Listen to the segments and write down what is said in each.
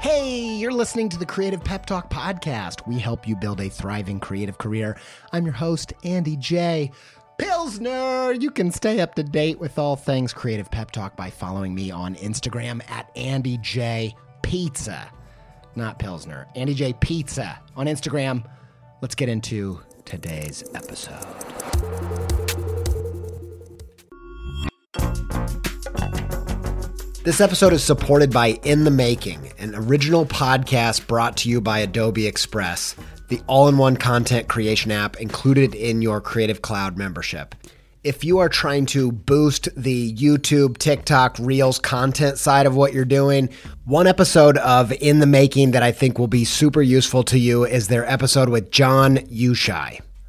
Hey, you're listening to the Creative Pep Talk podcast. We help you build a thriving creative career. I'm your host, Andy J. Pilsner. You can stay up to date with all things Creative Pep Talk by following me on Instagram at Andy J Pizza. Not Pilsner, Andy J Pizza on Instagram. Let's get into today's episode. This episode is supported by In the Making, an original podcast brought to you by Adobe Express, the all in one content creation app included in your Creative Cloud membership. If you are trying to boost the YouTube, TikTok, Reels content side of what you're doing, one episode of In the Making that I think will be super useful to you is their episode with Jon Youshaei.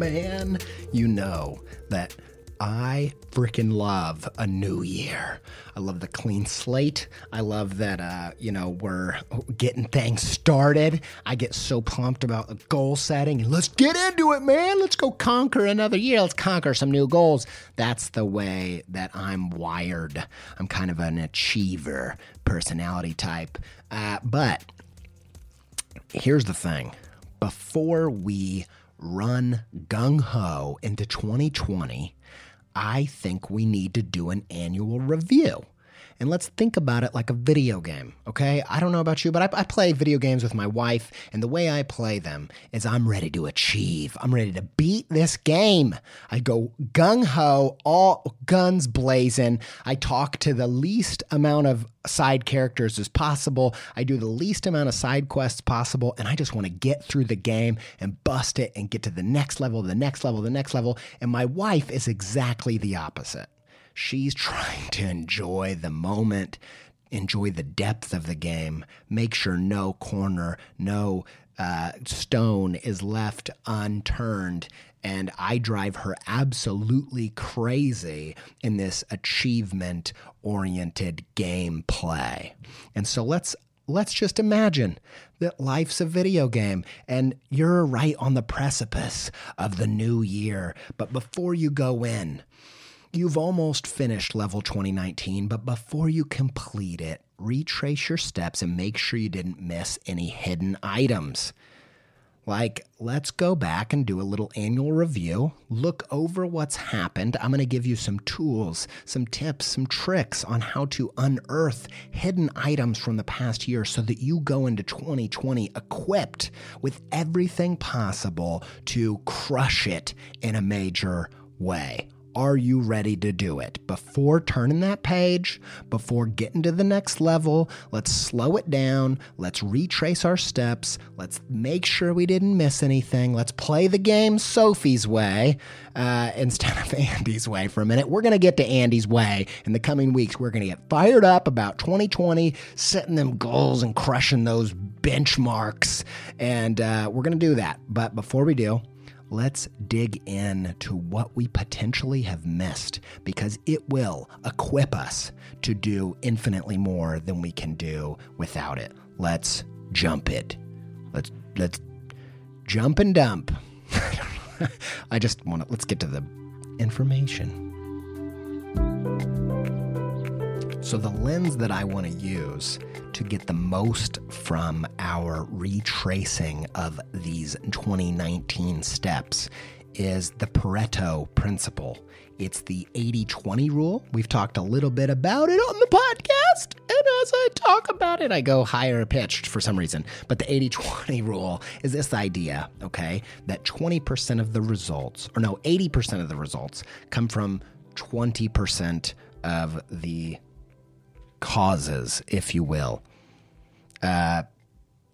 Man, you know that I freaking love a new year. I love the clean slate. I love that, uh, you know, we're getting things started. I get so pumped about the goal setting. Let's get into it, man. Let's go conquer another year. Let's conquer some new goals. That's the way that I'm wired. I'm kind of an achiever personality type. Uh, but here's the thing before we run gung ho into 2020, I think we need to do an annual review. And let's think about it like a video game, okay? I don't know about you, but I, I, play video games with my wife, and the way I play them is I'm ready to achieve. I'm ready to beat this game. I go gung ho, all guns blazing. I talk to the least amount of side characters as possible. I do the least amount of side quests possible, and I just want to get through the game and bust it and get to the next level, the next level, the next level. And my wife is exactly the opposite. She's trying to enjoy the moment, enjoy the depth of the game, make sure no corner, no uh, stone is left unturned. And I drive her absolutely crazy in this achievement oriented gameplay. And so let's let's just imagine that life's a video game and you're right on the precipice of the new year. But before you go in, You've almost finished level 2019, but before you complete it, retrace your steps and make sure you didn't miss any hidden items. Like, let's go back and do a little annual review, look over what's happened. I'm going to give you some tools, some tips, some tricks on how to unearth hidden items from the past year so that you go into 2020 equipped with everything possible to crush it in a major way Are you ready to do it? Before turning that page, before getting to the next level, let's slow it down. Let's retrace our steps. Let's make sure we didn't miss anything. Let's play the game Sophie's way uh, instead of Andy's way for a minute. We're going to get to Andy's way in the coming weeks. We're going to get fired up about 2020, setting them goals and crushing those benchmarks. And uh, we're going to do that. But before we do, let's dig in to what we potentially have missed because it will equip us to do infinitely more than we can do without it. Let's jump it. Let's let's jump and dump. I just want to let's get to the information. So the lens that I want to use to get the most from our retracing of these 2019 steps is the Pareto principle. It's the 80 20 rule. We've talked a little bit about it on the podcast. And as I talk about it, I go higher pitched for some reason. But the 80 20 rule is this idea, okay, that 20% of the results, or no, 80% of the results come from 20% of the causes, if you will. Uh,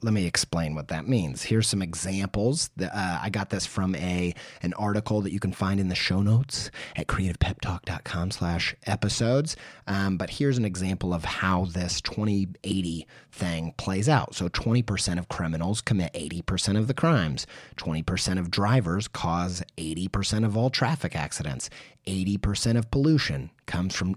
let me explain what that means. Here's some examples. Uh, I got this from a an article that you can find in the show notes at creativepeptalk.com slash episodes. Um, but here's an example of how this 2080 thing plays out. So 20% of criminals commit 80% of the crimes. 20% of drivers cause 80% of all traffic accidents. 80% of pollution comes from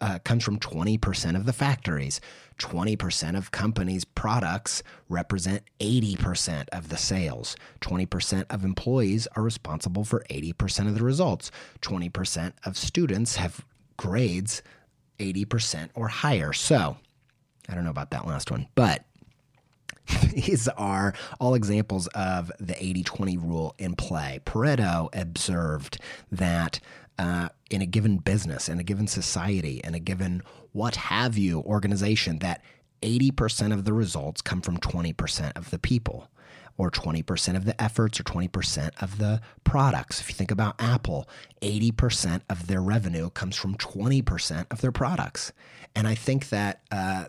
uh, comes from 20% of the factories. 20% of companies' products represent 80% of the sales. 20% of employees are responsible for 80% of the results. 20% of students have grades 80% or higher. So, I don't know about that last one, but these are all examples of the 80 20 rule in play. Pareto observed that uh, in a given business, in a given society, in a given what have you organization, that 80% of the results come from 20% of the people, or 20% of the efforts, or 20% of the products. If you think about Apple, 80% of their revenue comes from 20% of their products. And I think that uh,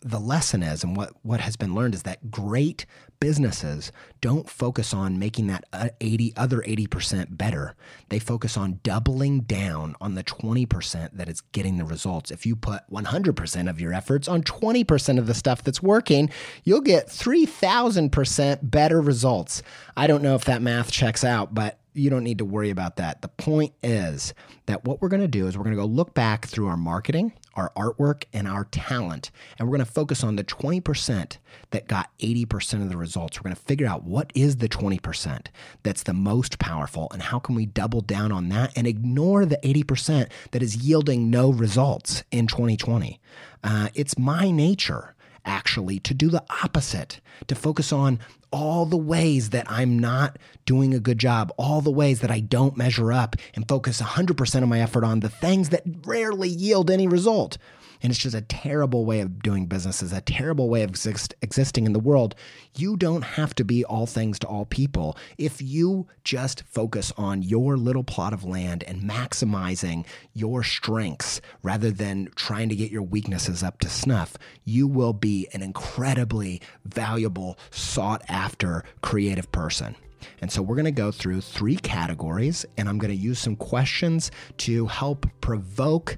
the lesson is, and what, what has been learned is that great businesses don't focus on making that uh, 80 other 80% better. They focus on doubling down on the 20% that is getting the results. If you put 100% of your efforts on 20% of the stuff that's working, you'll get 3000% better results. I don't know if that math checks out, but you don't need to worry about that. The point is that what we're going to do is we're going to go look back through our marketing, our artwork, and our talent, and we're going to focus on the 20% that got 80% of the results. We're going to figure out what is the 20% that's the most powerful and how can we double down on that and ignore the 80% that is yielding no results in 2020. Uh, it's my nature actually to do the opposite, to focus on all the ways that I'm not doing a good job, all the ways that I don't measure up, and focus 100% of my effort on the things that rarely yield any result. And it's just a terrible way of doing business, is a terrible way of exist, existing in the world. You don't have to be all things to all people. If you just focus on your little plot of land and maximizing your strengths rather than trying to get your weaknesses up to snuff, you will be an incredibly valuable, sought after creative person. And so we're going to go through three categories, and I'm going to use some questions to help provoke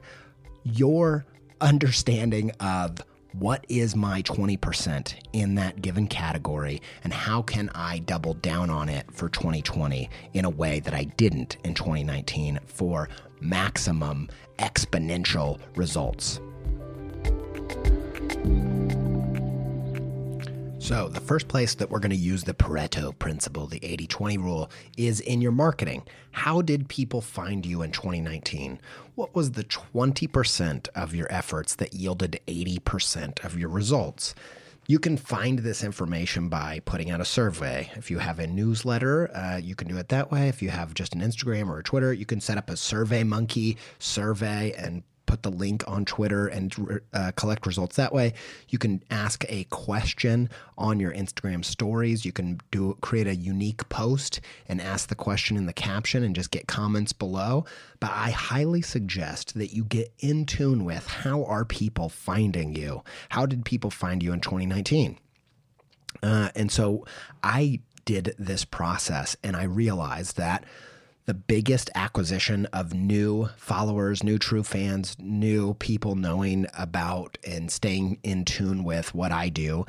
your understanding of what is my 20% in that given category and how can I double down on it for 2020 in a way that I didn't in 2019 for maximum exponential results. So, the first place that we're going to use the Pareto principle, the 80 20 rule, is in your marketing. How did people find you in 2019? What was the 20% of your efforts that yielded 80% of your results? You can find this information by putting out a survey. If you have a newsletter, uh, you can do it that way. If you have just an Instagram or a Twitter, you can set up a Survey Monkey survey and put the link on Twitter and uh, collect results that way. You can ask a question on your Instagram stories. You can do create a unique post and ask the question in the caption and just get comments below. But I highly suggest that you get in tune with how are people finding you? How did people find you in 2019? Uh, and so I did this process and I realized that the biggest acquisition of new followers, new true fans, new people knowing about and staying in tune with what I do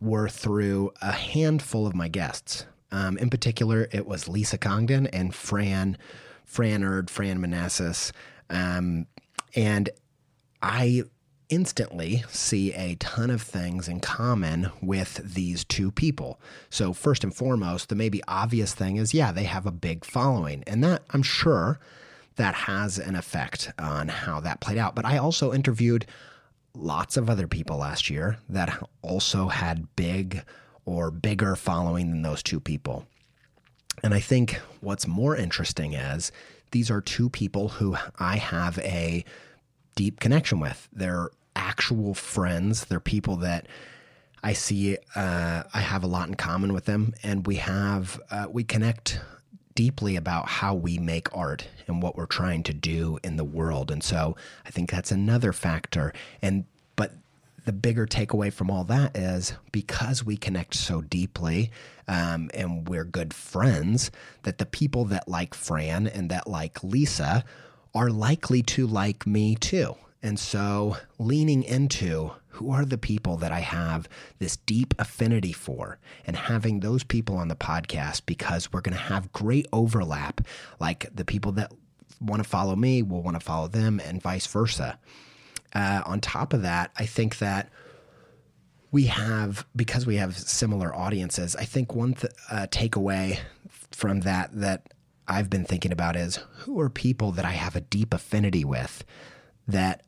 were through a handful of my guests. Um, in particular, it was Lisa Congdon and Fran, Frannerd, Fran Meneses. Um, and I instantly see a ton of things in common with these two people. So, first and foremost, the maybe obvious thing is yeah, they have a big following. And that, I'm sure, that has an effect on how that played out. But I also interviewed lots of other people last year that also had big or bigger following than those two people. And I think what's more interesting is these are two people who I have a deep connection with. They're actual friends. They're people that I see. Uh, I have a lot in common with them, and we have uh, we connect deeply about how we make art and what we're trying to do in the world. And so I think that's another factor. And but the bigger takeaway from all that is because we connect so deeply um, and we're good friends, that the people that like Fran and that like Lisa are likely to like me too. And so, leaning into who are the people that I have this deep affinity for, and having those people on the podcast because we're going to have great overlap. Like the people that want to follow me will want to follow them, and vice versa. Uh, on top of that, I think that we have, because we have similar audiences, I think one th- uh, takeaway from that that I've been thinking about is who are people that I have a deep affinity with that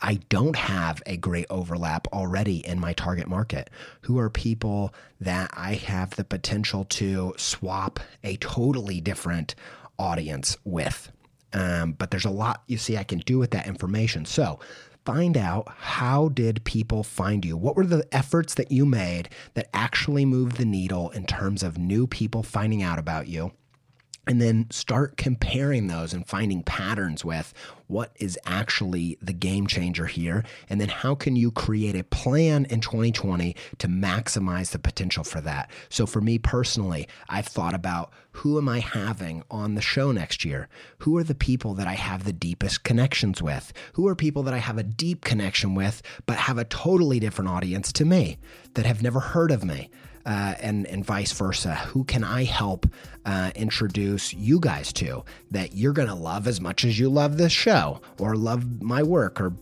I don't have a great overlap already in my target market? Who are people that I have the potential to swap a totally different audience with? Um, but there's a lot you see I can do with that information. So find out how did people find you? What were the efforts that you made that actually moved the needle in terms of new people finding out about you? And then start comparing those and finding patterns with what is actually the game changer here and then how can you create a plan in 2020 to maximize the potential for that. So for me personally i've thought about who am i having on the show next year? Who are the people that i have the deepest connections with? Who are people that i have a deep connection with but have a totally different audience to me that have never heard of me uh, and and vice versa. Who can I help uh, introduce you guys to that you're gonna love as much as you love this show or love my work or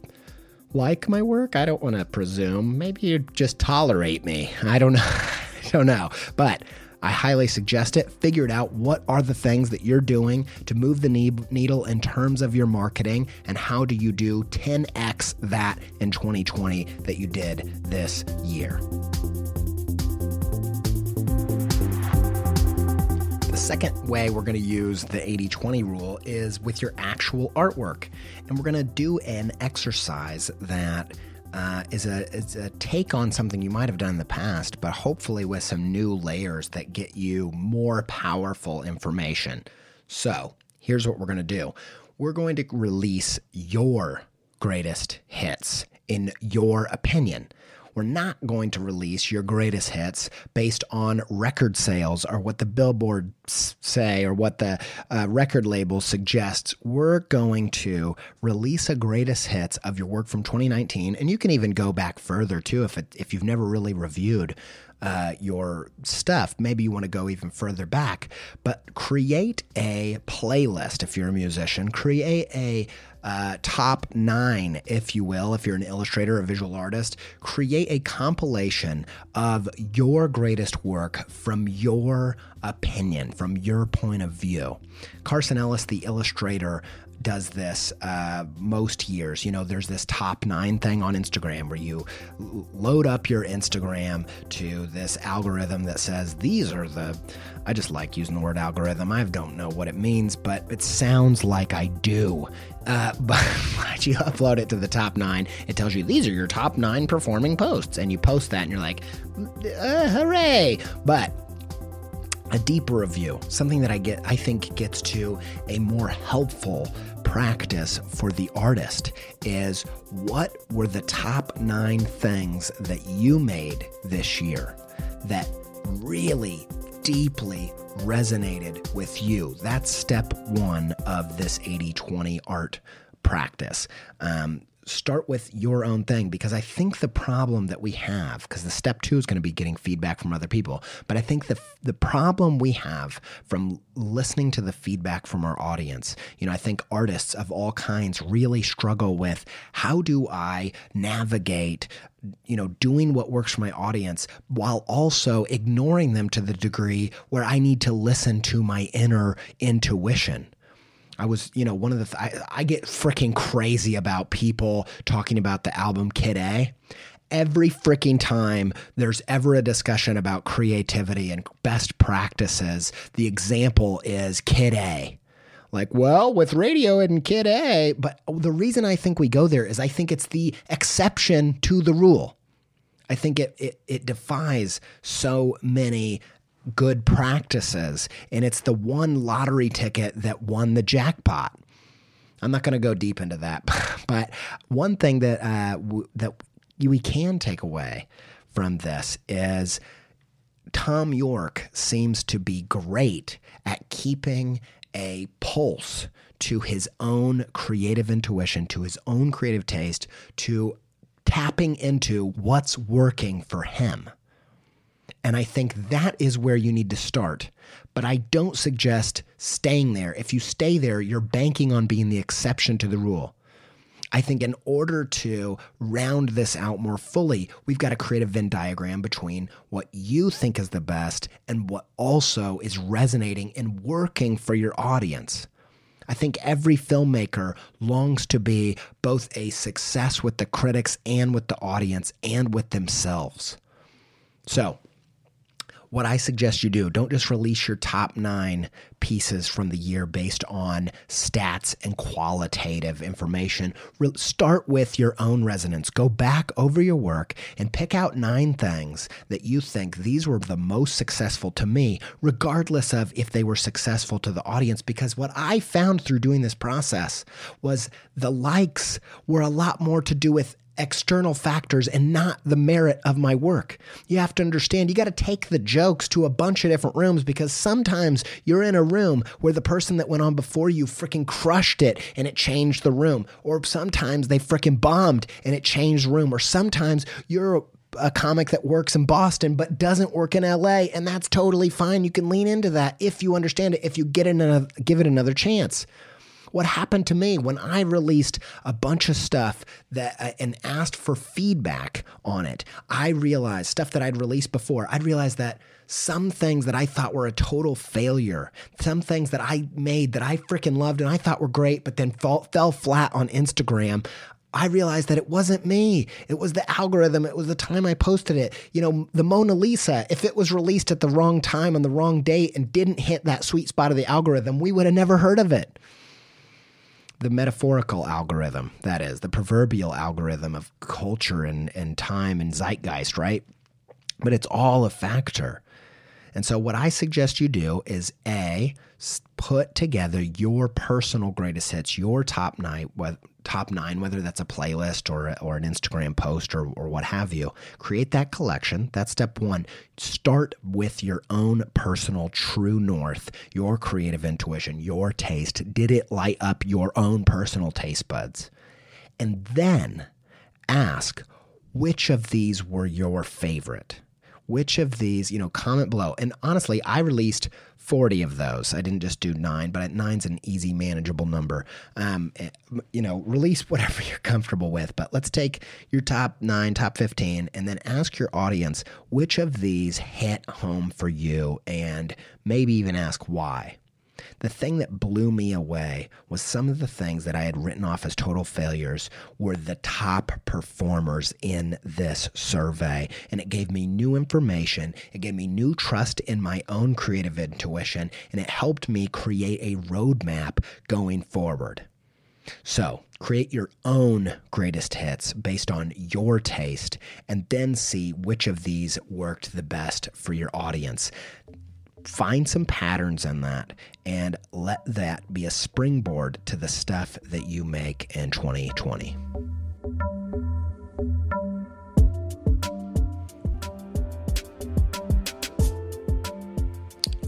like my work? I don't want to presume. Maybe you just tolerate me. I don't know. I don't know, but. I highly suggest it. Figure it out. What are the things that you're doing to move the needle in terms of your marketing, and how do you do 10x that in 2020 that you did this year? Second way we're going to use the 80 20 rule is with your actual artwork. And we're going to do an exercise that uh, is a, is a take on something you might have done in the past, but hopefully with some new layers that get you more powerful information. So here's what we're going to do we're going to release your greatest hits in your opinion we're not going to release your greatest hits based on record sales or what the billboards say or what the uh, record label suggests. We're going to release a greatest hits of your work from 2019, and you can even go back further too if it, if you've never really reviewed uh, your stuff. Maybe you want to go even further back, but create a playlist if you're a musician. Create a uh, top nine, if you will, if you're an illustrator or visual artist. Create a compilation of your greatest work from your opinion, from your point of view. Carson Ellis, the illustrator, does this uh, most years. You know, there's this top nine thing on Instagram where you load up your Instagram to this algorithm that says these are the. I just like using the word algorithm. I don't know what it means, but it sounds like I do. Uh, but you upload it to the top nine, it tells you these are your top nine performing posts, and you post that, and you're like, uh, hooray! But a deeper review, something that I get, I think gets to a more helpful practice for the artist is what were the top nine things that you made this year that really deeply resonated with you? That's step one of this 80 20 art practice. Um, start with your own thing because I think the problem that we have, because the step two is going to be getting feedback from other people, but I think the the problem we have from listening to the feedback from our audience, you know, I think artists of all kinds really struggle with how do I navigate you know, doing what works for my audience while also ignoring them to the degree where I need to listen to my inner intuition. I was, you know, one of the, th- I, I get freaking crazy about people talking about the album Kid A. Every freaking time there's ever a discussion about creativity and best practices, the example is Kid A. Like, well, with radio and Kid A, but the reason I think we go there is I think it's the exception to the rule. I think it, it, it defies so many good practices. And it's the one lottery ticket that won the jackpot. I'm not going to go deep into that, but one thing that uh, w- that we can take away from this is Thom Yorke seems to be great at keeping a pulse to his own creative intuition, to his own creative taste, to tapping into what's working for him. And I think that is where you need to start. But I don't suggest staying there. If you stay there, you're banking on being the exception to the rule. I think in order to round this out more fully, we've got to create a Venn diagram between what you think is the best and what also is resonating and working for your audience. I think every filmmaker longs to be both a success with the critics and with the audience and with themselves. So, what I suggest you do, don't just release your top nine pieces from the year based on stats and qualitative information. Re- start with your own resonance. Go back over your work and pick out nine things that you think these were the most successful to me, regardless of if they were successful to the audience. Because what I found through doing this process was the likes were a lot more to do with external factors and not the merit of my work. You have to understand, you got to take the jokes to a bunch of different rooms because sometimes you're in a room where the person that went on before you freaking crushed it and it changed the room. Or sometimes they freaking bombed and it changed room. Or sometimes you're a comic that works in Boston but doesn't work in LA, and that's totally fine. You can lean into that if you understand it, if you get another, give it another chance what happened to me when I released a bunch of stuff that uh, and asked for feedback on it. I realized stuff that I'd released before. I'd realized that some things that I thought were a total failure, some things that I made that I freaking loved and I thought were great, but then fall, fell flat on Instagram. I realized that it wasn't me. It was the algorithm. It was the time I posted it. You know, the Mona Lisa, if it was released at the wrong time on the wrong date and didn't hit that sweet spot of the algorithm, we would have never heard of it the metaphorical algorithm, that is, the proverbial algorithm of culture and, and time and zeitgeist, right? But it's all a factor. And so, what I suggest you do is A, put together your personal greatest hits, your top nine, top nine, whether that's a playlist or, or an Instagram post or, or what have you. Create that collection. That's step one. Start with your own personal true north, your creative intuition, your taste. Did it light up your own personal taste buds? And then ask which of these were your favorite? Which of these, you know, comment below. And honestly, I released 40 of those. I didn't just do nine, but nine's an easy, manageable number. Um, eh, you know, release whatever you're comfortable with, but let's take your top nine, top 15, and then ask your audience which of these hit home for you and maybe even ask why. The thing that blew me away was some of the things that I had written off as total failures were the top performers in this survey. And it gave me new information, it gave me new trust in my own creative intuition, and it helped me create a roadmap going forward. So, create your own greatest hits based on your taste and then see which of these worked the best for your audience find some patterns in that and let that be a springboard to the stuff that you make in 2020.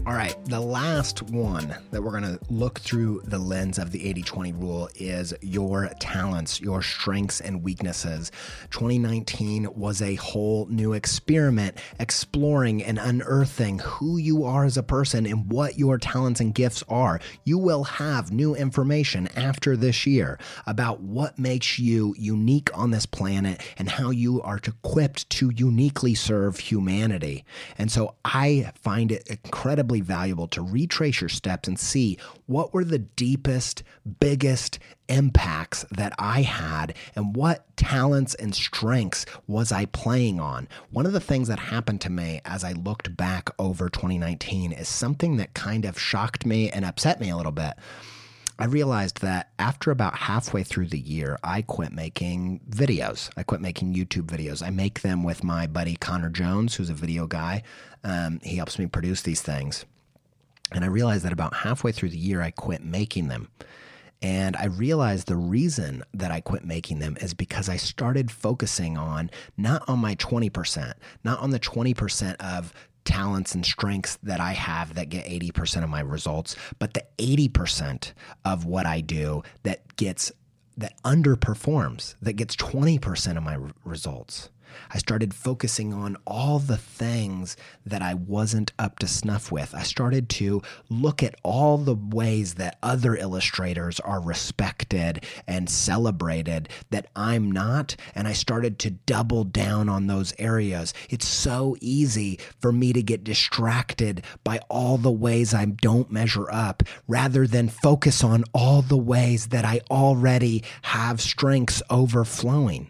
All right, the last one that we're going to look through the lens of the 80 20 rule is your talents, your strengths, and weaknesses. 2019 was a whole new experiment exploring and unearthing who you are as a person and what your talents and gifts are. You will have new information after this year about what makes you unique on this planet and how you are equipped to uniquely serve humanity. And so I find it incredibly incredibly valuable to retrace your steps and see what were the deepest, biggest impacts that I had and what talents and strengths was I playing on. One of the things that happened to me as I looked back over 2019 is something that kind of shocked me and upset me a little bit. I realized that after about halfway through the year, I quit making videos. I quit making YouTube videos. I make them with my buddy Connor Jones, who's a video guy. Um, he helps me produce these things. And I realized that about halfway through the year, I quit making them. And I realized the reason that I quit making them is because I started focusing on not on my 20%, not on the 20% of talents and strengths that I have that get 80% of my results, but the 80% of what I do that gets that underperforms, that gets 20% of my results. I started focusing on all the things that I wasn't up to snuff with. I started to look at all the ways that other illustrators are respected and celebrated that I'm not, and I started to double down on those areas. It's so easy for me to get distracted by all the ways I don't measure up rather than focus on all the ways that I already have strengths overflowing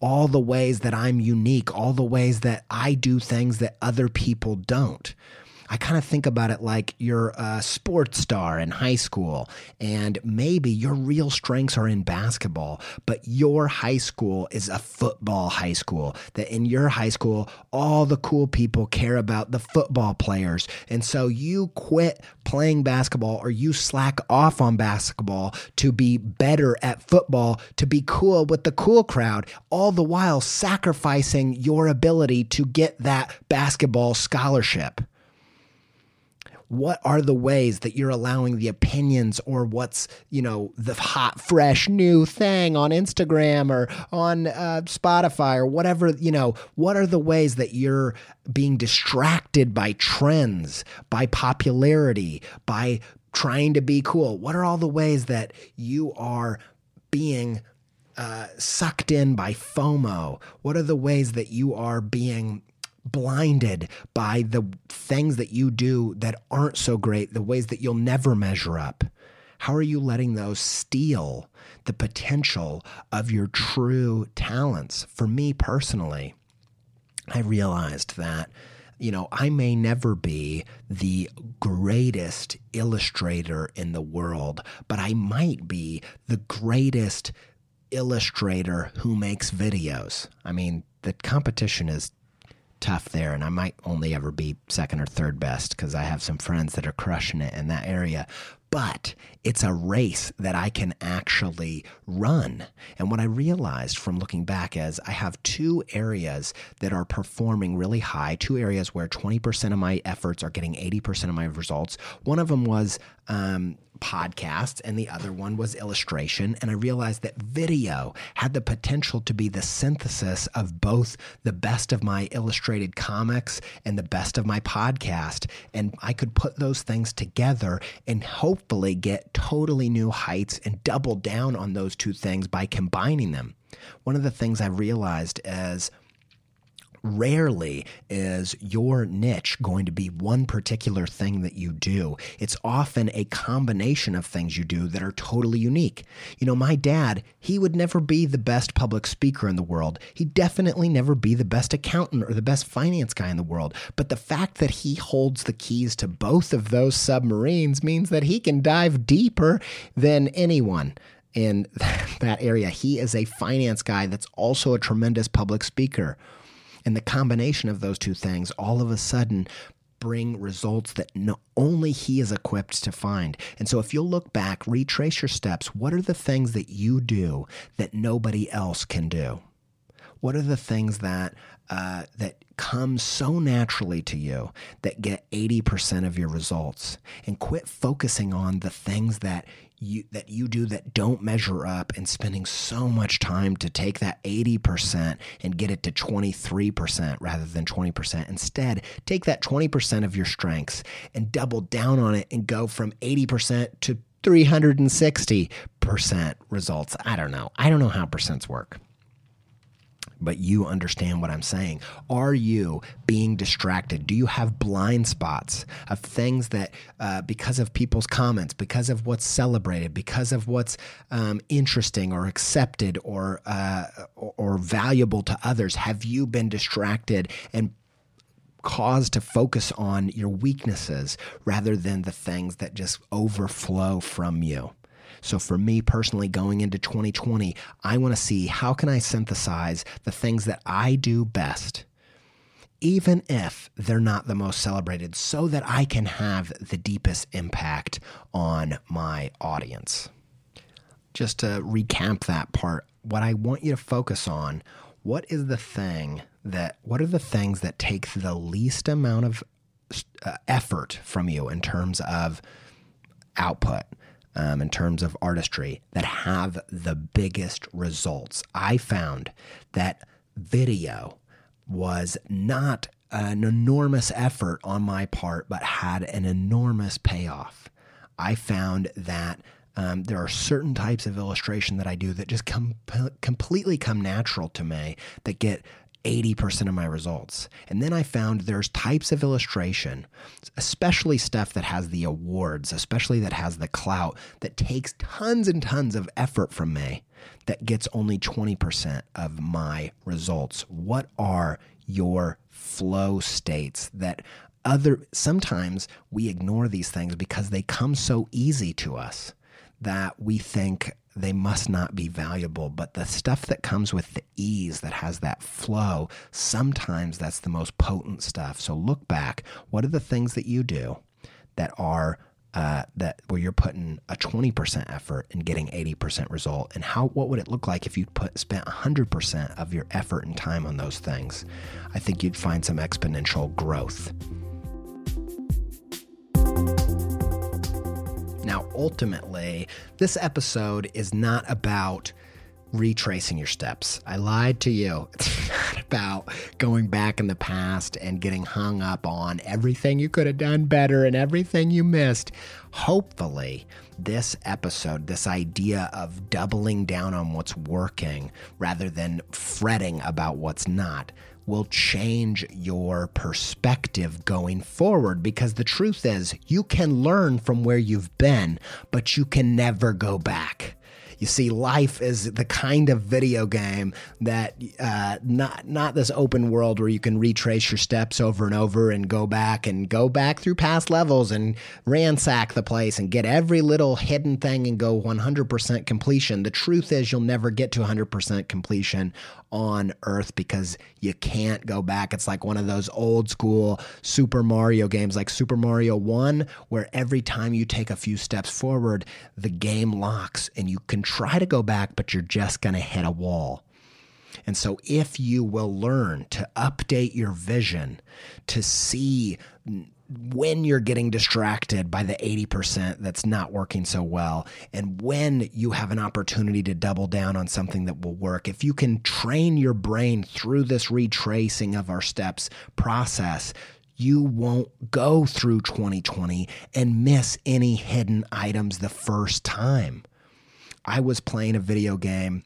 all the ways that I'm unique, all the ways that I do things that other people don't. I kind of think about it like you're a sports star in high school, and maybe your real strengths are in basketball, but your high school is a football high school. That in your high school, all the cool people care about the football players. And so you quit playing basketball or you slack off on basketball to be better at football, to be cool with the cool crowd, all the while sacrificing your ability to get that basketball scholarship what are the ways that you're allowing the opinions or what's you know the hot fresh new thing on instagram or on uh, spotify or whatever you know what are the ways that you're being distracted by trends by popularity by trying to be cool what are all the ways that you are being uh, sucked in by FOMO? What are the ways that you are being blinded by the things that you do that aren't so great, the ways that you'll never measure up? How are you letting those steal the potential of your true talents? For me personally, I realized that, you know, I may never be the greatest illustrator in the world, but I might be the greatest illustrator who makes videos. I mean, the competition is tough there, and I might only ever be second or third best because I have some friends that are crushing it in that area. But it's a race that I can actually run. And what I realized from looking back is I have two areas that are performing really high, two areas where 20% of my efforts are getting 80% of my results. One of them was um, podcast and the other one was illustration. And I realized that video had the potential to be the synthesis of both the best of my illustrated comics and the best of my podcast. And I could put those things together and hopefully get totally new heights and double down on those two things by combining them. One of the things I realized is rarely is your niche going to be one particular thing that you do. It's often a combination of things you do that are totally unique. You know, my dad, he would never be the best public speaker in the world. He'd definitely never be the best accountant or the best finance guy in the world. But the fact that he holds the keys to both of those submarines means that he can dive deeper than anyone in that area. He is a finance guy that's also a tremendous public speaker. And the combination of those two things all of a sudden bring results that only he is equipped to find. And so if you'll look back, retrace your steps, what are the things that you do that nobody else can do? What are the things that uh, that come so naturally to you that get 80% of your results? And quit focusing on the things that you that you do that don't measure up and spending so much time to take that 80% and get it to 23% rather than 20%. Instead, take that 20% of your strengths and double down on it and go from 80% to 360% results. I don't know. I don't know how percents work but you understand what I'm saying. Are you being distracted? Do you have blind spots of things that, uh, because of people's comments, because of what's celebrated, because of what's um, interesting or accepted or, uh, or valuable to others, have you been distracted and caused to focus on your weaknesses rather than the things that just overflow from you? So for me personally, going into 2020, I want to see how can I synthesize the things that I do best even if they're not the most celebrated, so that I can have the deepest impact on my audience. Just to recap that part, what I want you to focus on what is the thing that, what are the things that take the least amount of uh, effort from you in terms of output? Um, in terms of artistry that have the biggest results. I found that video was not an enormous effort on my part, but had an enormous payoff. I found that um, there are certain types of illustration that I do that just come completely come natural to me that get 80% of my results. And then I found there's types of illustration, especially stuff that has the awards, especially that has the clout, that takes tons and tons of effort from me that gets only 20% of my results. What are your flow states that other sometimes we ignore these things because they come so easy to us that we think they must not be valuable. But the stuff that comes with the ease, that has that flow, sometimes that's the most potent stuff. So look back. What are the things that you do that are uh, that where you're putting a 20% effort and getting 80% result and how what would it look like if you put spent 100% of your effort and time on those things i think you'd find some exponential growth Now, ultimately, this episode is not about retracing your steps. I lied to you. It's not about going back in the past and getting hung up on everything you could have done better and everything you missed. Hopefully, this episode, this idea of doubling down on what's working rather than fretting about what's not, will change your perspective going forward because the truth is you can learn from where you've been, but you can never go back. You see, life is the kind of video game that uh, not not this open world where you can retrace your steps over and over and go back and go back through past levels and ransack the place and get every little hidden thing and go 100% completion. The truth is, you'll never get to 100% completion on Earth because you can't go back. It's like one of those old school Super Mario games, like Super Mario 1, where every time you take a few steps forward, the game locks and you can try to go back, but you're just going to hit a wall. And so, if you will learn to update your vision, to see when you're getting distracted by the 80% that's not working so well, and when you have an opportunity to double down on something that will work, if you can train your brain through this retracing of our steps process, you won't go through 2020 and miss any hidden items the first time. I was playing a video game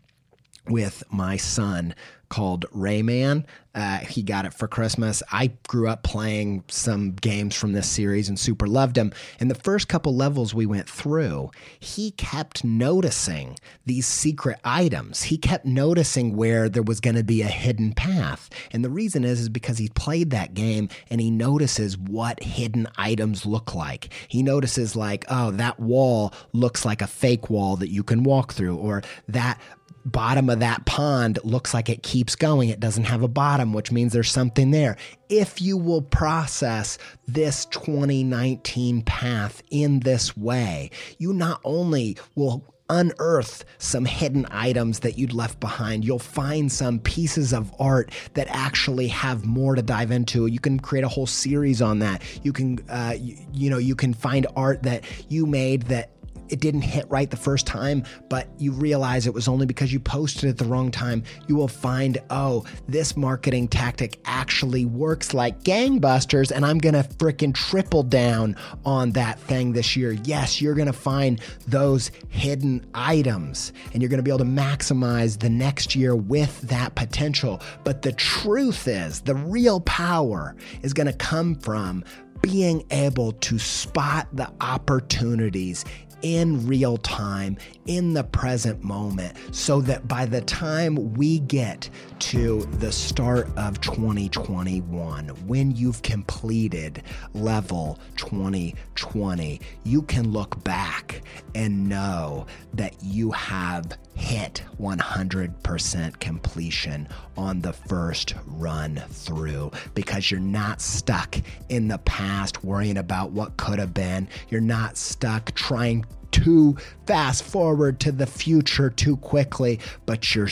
with my son called Rayman. Uh, he got it for Christmas. I grew up playing some games from this series and super loved them. And the first couple levels we went through, he kept noticing these secret items. He kept noticing where there was going to be a hidden path. And the reason is, is because he played that game and he notices what hidden items look like. He notices, like, oh, that wall looks like a fake wall that you can walk through, or that bottom of that pond looks like it keeps going. It doesn't have a bottom, which means there's something there. If you will process this 2019 path in this way, you not only will unearth some hidden items that you'd left behind. You'll find some pieces of art that actually have more to dive into. You can create a whole series on that. You can, uh, you, you know, you can find art that you made that it didn't hit right the first time, but you realize it was only because you posted at the wrong time, you will find, oh, this marketing tactic actually works like gangbusters, and I'm gonna freaking triple down on that thing this year. Yes, you're gonna find those hidden items, and you're gonna be able to maximize the next year with that potential. But the truth is, the real power is gonna come from being able to spot the opportunities in real time, in the present moment, so that by the time we get to the start of 2021, when you've completed level 2020, you can look back and know that you have hit 100% completion on the first run through because you're not stuck in the past worrying about what could have been. You're not stuck trying to fast forward to the future too quickly, but you're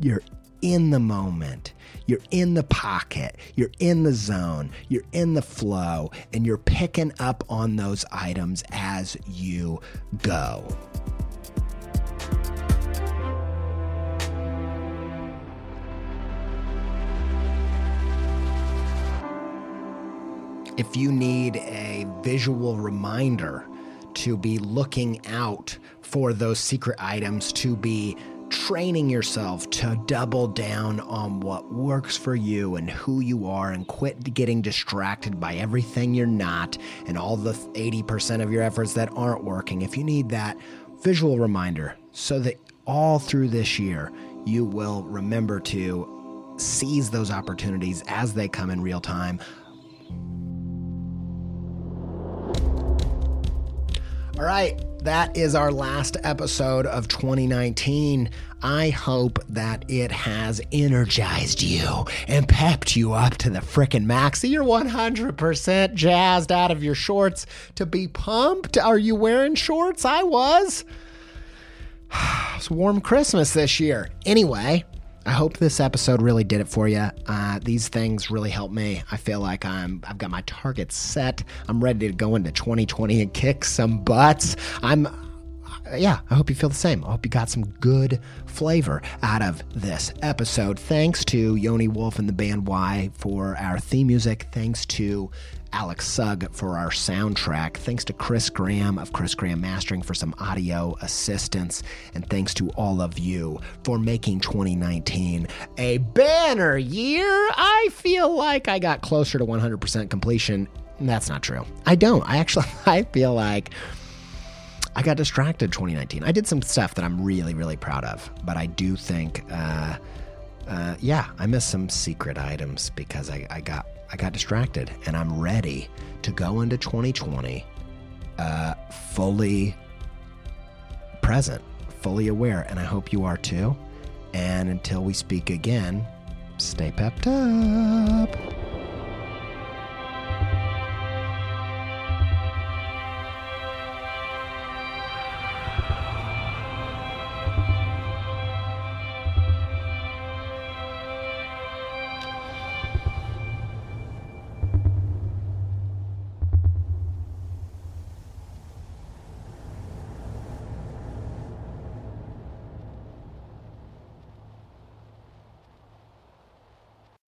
you're in the moment. You're in the pocket, you're in the zone, you're in the flow, and you're picking up on those items as you go. If you need a visual reminder to be looking out for those secret items, to be training yourself to double down on what works for you and who you are and quit getting distracted by everything you're not and all the 80% of your efforts that aren't working. If you need that visual reminder so that all through this year you will remember to seize those opportunities as they come in real time All right, that is our last episode of 2019. I hope that it has energized you and pepped you up to the frickin' max. You're 100% jazzed out of your shorts to be pumped. Are you wearing shorts? I was. It's warm Christmas this year. Anyway, I hope this episode really did it for you. Uh, these things really help me. I feel like I'm I've got my targets set. I'm ready to go into 2020 and kick some butts. I'm yeah, I hope you feel the same. I hope you got some good flavor out of this episode. Thanks to Yoni Wolf and the band WHY? for our theme music. Thanks to Alex Sugg for our soundtrack. Thanks to Chris Graham of Chris Graham Mastering for some audio assistance. And thanks to all of you for making 2019 a banner year. I feel like I got closer to 100% completion. That's not true. I don't. I actually, I feel like. I got distracted 2019. I did some stuff that I'm really, really proud of, but I do think, uh, uh, yeah, I missed some secret items because I, I got I got distracted, and I'm ready to go into 2020 uh, fully present, fully aware, and I hope you are too. And until we speak again, stay pepped up.